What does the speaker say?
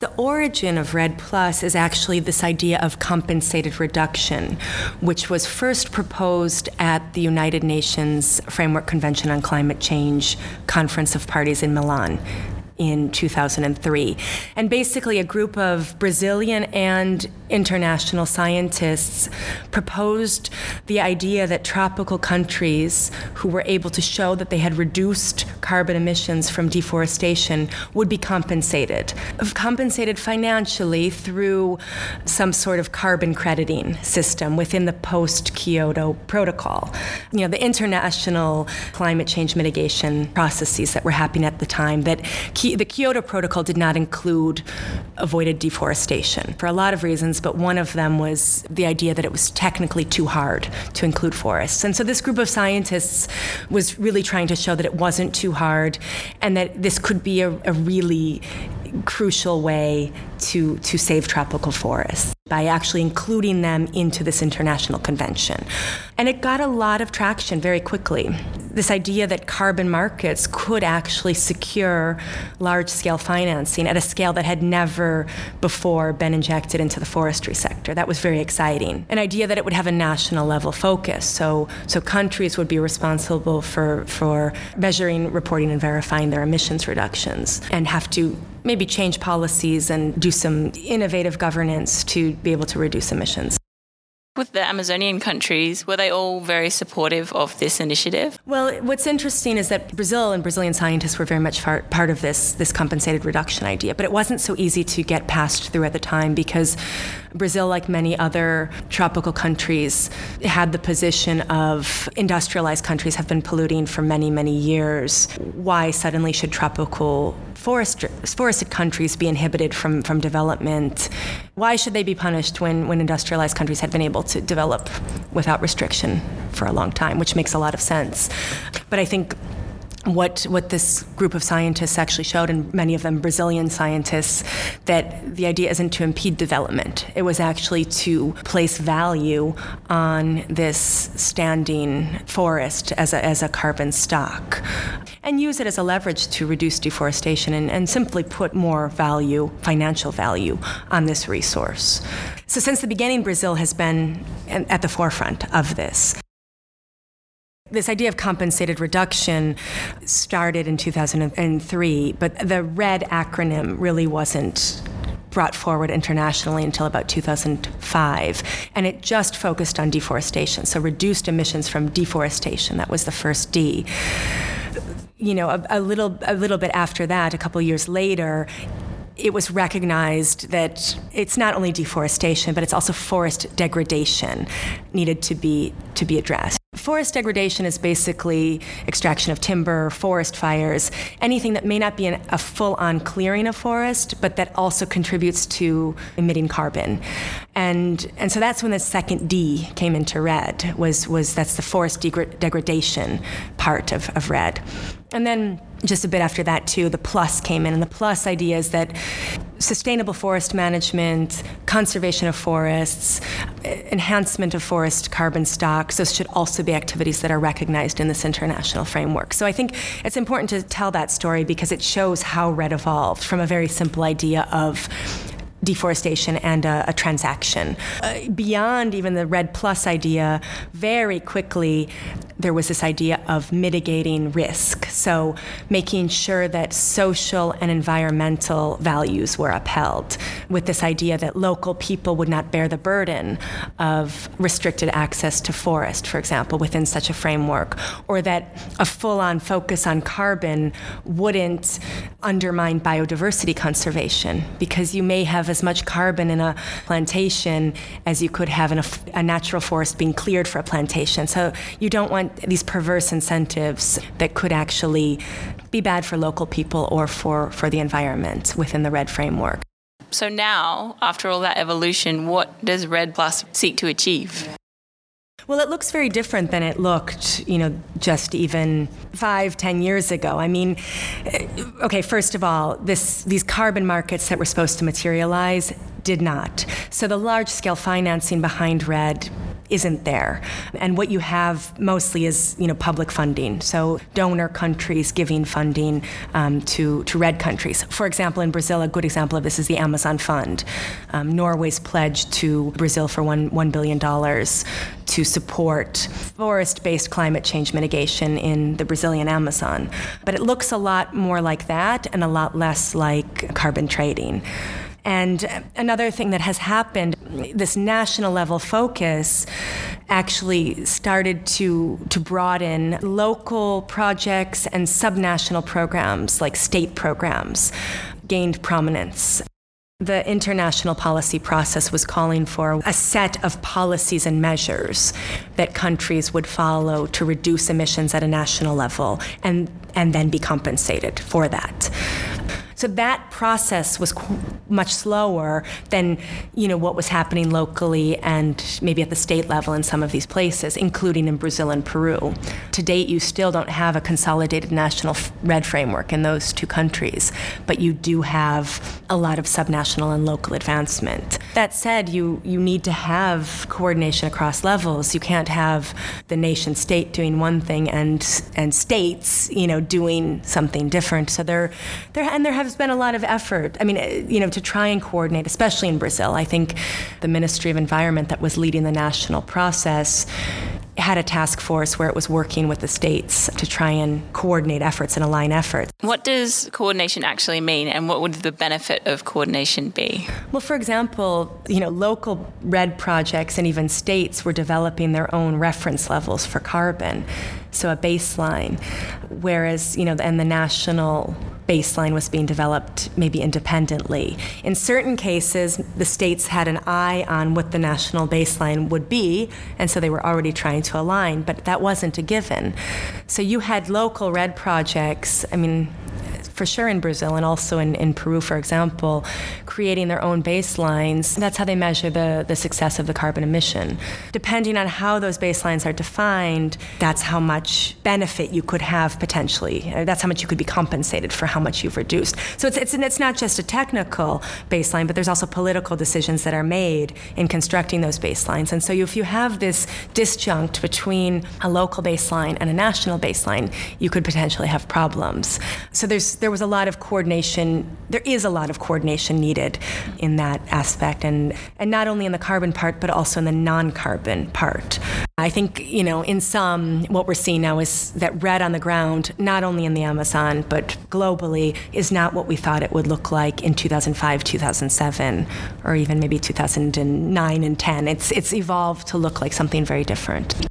The origin of REDD Plus is actually this idea of compensated reduction, which was first proposed at the United Nations Framework Convention on Climate Change Conference of Parties in Milan in 2003. And basically, a group of Brazilian and international scientists proposed the idea that tropical countries who were able to show that they had reduced carbon emissions from deforestation would be compensated. Compensated financially through some sort of carbon crediting system within the post Kyoto Protocol. You know, the international climate change mitigation processes that were happening at the time that the Kyoto Protocol did not include avoided deforestation for a lot of reasons, but one of them was the idea that it was technically too hard to include forests. And so this group of scientists was really trying to show that it wasn't too hard and that this could be a, a really crucial way to, to save tropical forests by actually including them into this international convention. And it got a lot of traction very quickly. This idea that carbon markets could actually secure large scale financing at a scale that had never before been injected into the forestry sector. That was very exciting. An idea that it would have a national level focus. So, so countries would be responsible for, for measuring, reporting, and verifying their emissions reductions and have to maybe change policies and do some innovative governance to be able to reduce emissions. With the Amazonian countries, were they all very supportive of this initiative? Well, what's interesting is that Brazil and Brazilian scientists were very much part of this this compensated reduction idea, but it wasn't so easy to get passed through at the time because Brazil, like many other tropical countries, had the position of industrialized countries have been polluting for many, many years. Why suddenly should tropical forest, forested countries be inhibited from, from development? Why should they be punished when, when industrialized countries had been able to develop without restriction for a long time, which makes a lot of sense. But I think what what this group of scientists actually showed, and many of them Brazilian scientists, that the idea isn't to impede development. It was actually to place value on this standing forest as a, as a carbon stock, and use it as a leverage to reduce deforestation and, and simply put more value, financial value, on this resource. So since the beginning, Brazil has been at the forefront of this. This idea of compensated reduction started in 2003, but the RED acronym really wasn't brought forward internationally until about 2005. And it just focused on deforestation, so reduced emissions from deforestation. That was the first D. You know, a, a little, a little bit after that, a couple years later, it was recognized that it's not only deforestation, but it's also forest degradation needed to be to be addressed. Forest degradation is basically extraction of timber, forest fires, anything that may not be an, a full on clearing of forest, but that also contributes to emitting carbon. And, and so that's when the second D came into RED, was, was that's the forest degra- degradation part of, of REDD. And then just a bit after that, too, the plus came in. And the plus idea is that sustainable forest management, conservation of forests, enhancement of forest carbon stocks, those should also be activities that are recognized in this international framework. So I think it's important to tell that story because it shows how REDD evolved from a very simple idea of deforestation and a, a transaction. Uh, beyond even the REDD Plus idea, very quickly there was this idea of mitigating risk. So making sure that social and environmental values were upheld, with this idea that local people would not bear the burden of restricted access to forest, for example, within such a framework, or that a full on focus on carbon wouldn't undermine biodiversity conservation, because you may have as much carbon in a plantation as you could have in a, a natural forest being cleared for a plantation. So you don't want these perverse incentives that could actually be bad for local people or for, for the environment within the REDD framework. So now, after all that evolution, what does REDD Plus seek to achieve? Well, it looks very different than it looked, you know, just even five, ten years ago. I mean, eh, okay, first of all, this, these carbon markets that were supposed to materialize did not. So the large scale financing behind REDD isn't there. And what you have mostly is, you know, public funding. So donor countries giving funding um, to, to REDD countries. For example, in Brazil, a good example of this is the Amazon Fund. Um, Norway's pledge to Brazil for one, $1 billion to support forest based climate change mitigation in the Brazilian Amazon. But it looks a lot more like that and a lot less like carbon trading. And another thing that has happened, this national level focus actually started to, to broaden local projects and subnational programs like state programs gained prominence. The international policy process was calling for a set of policies and measures that countries would follow to reduce emissions at a national level and, and then be compensated for that. So that process was much slower than you know what was happening locally and maybe at the state level in some of these places, including in Brazil and Peru. To date, you still don't have a consolidated national REDD framework in those two countries, but you do have a lot of subnational and local advancement. That said, you you need to have coordination across levels. You can't have the nation state doing one thing and and states you know doing something different. So there there and there has been a lot of effort. I mean, uh, you know, to try and coordinate, especially in Brazil. I think the Ministry of Environment that was leading the national process had a task force where it was working with the states to try and coordinate efforts and align efforts. What does coordination actually mean and what would the benefit of coordination be? Well, for example, you know, local REDD projects and even states were developing their own reference levels for carbon, so a baseline, whereas, you know, and the national baseline was being developed maybe independently. In certain cases, the states had an eye on what the national baseline would be, and so they were already trying to align, but that wasn't a given. So you had local REDD projects, I mean, for sure in Brazil and also in, in Peru, for example, creating their own baselines. That's how they measure the, the success of the carbon emission. Depending on how those baselines are defined, that's how much benefit you could have potentially. Uh, that's how much you could be compensated for how much you've reduced. So it's, it's, it's not just a technical baseline, but there's also political decisions that are made in constructing those baselines. And so if you have this disjunct between a local baseline and a national baseline, you could potentially have problems. So there's, there was a lot of coordination. There is a lot of coordination needed in that aspect, and, and not only in the carbon part, but also in the non carbon part. I think, you know, in some, what we're seeing now is that REDD on the ground, not only in the Amazon, but globally, is not what we thought it would look like in 2005, 2007, or even maybe 2009 and 10. It's, it's evolved to look like something very different.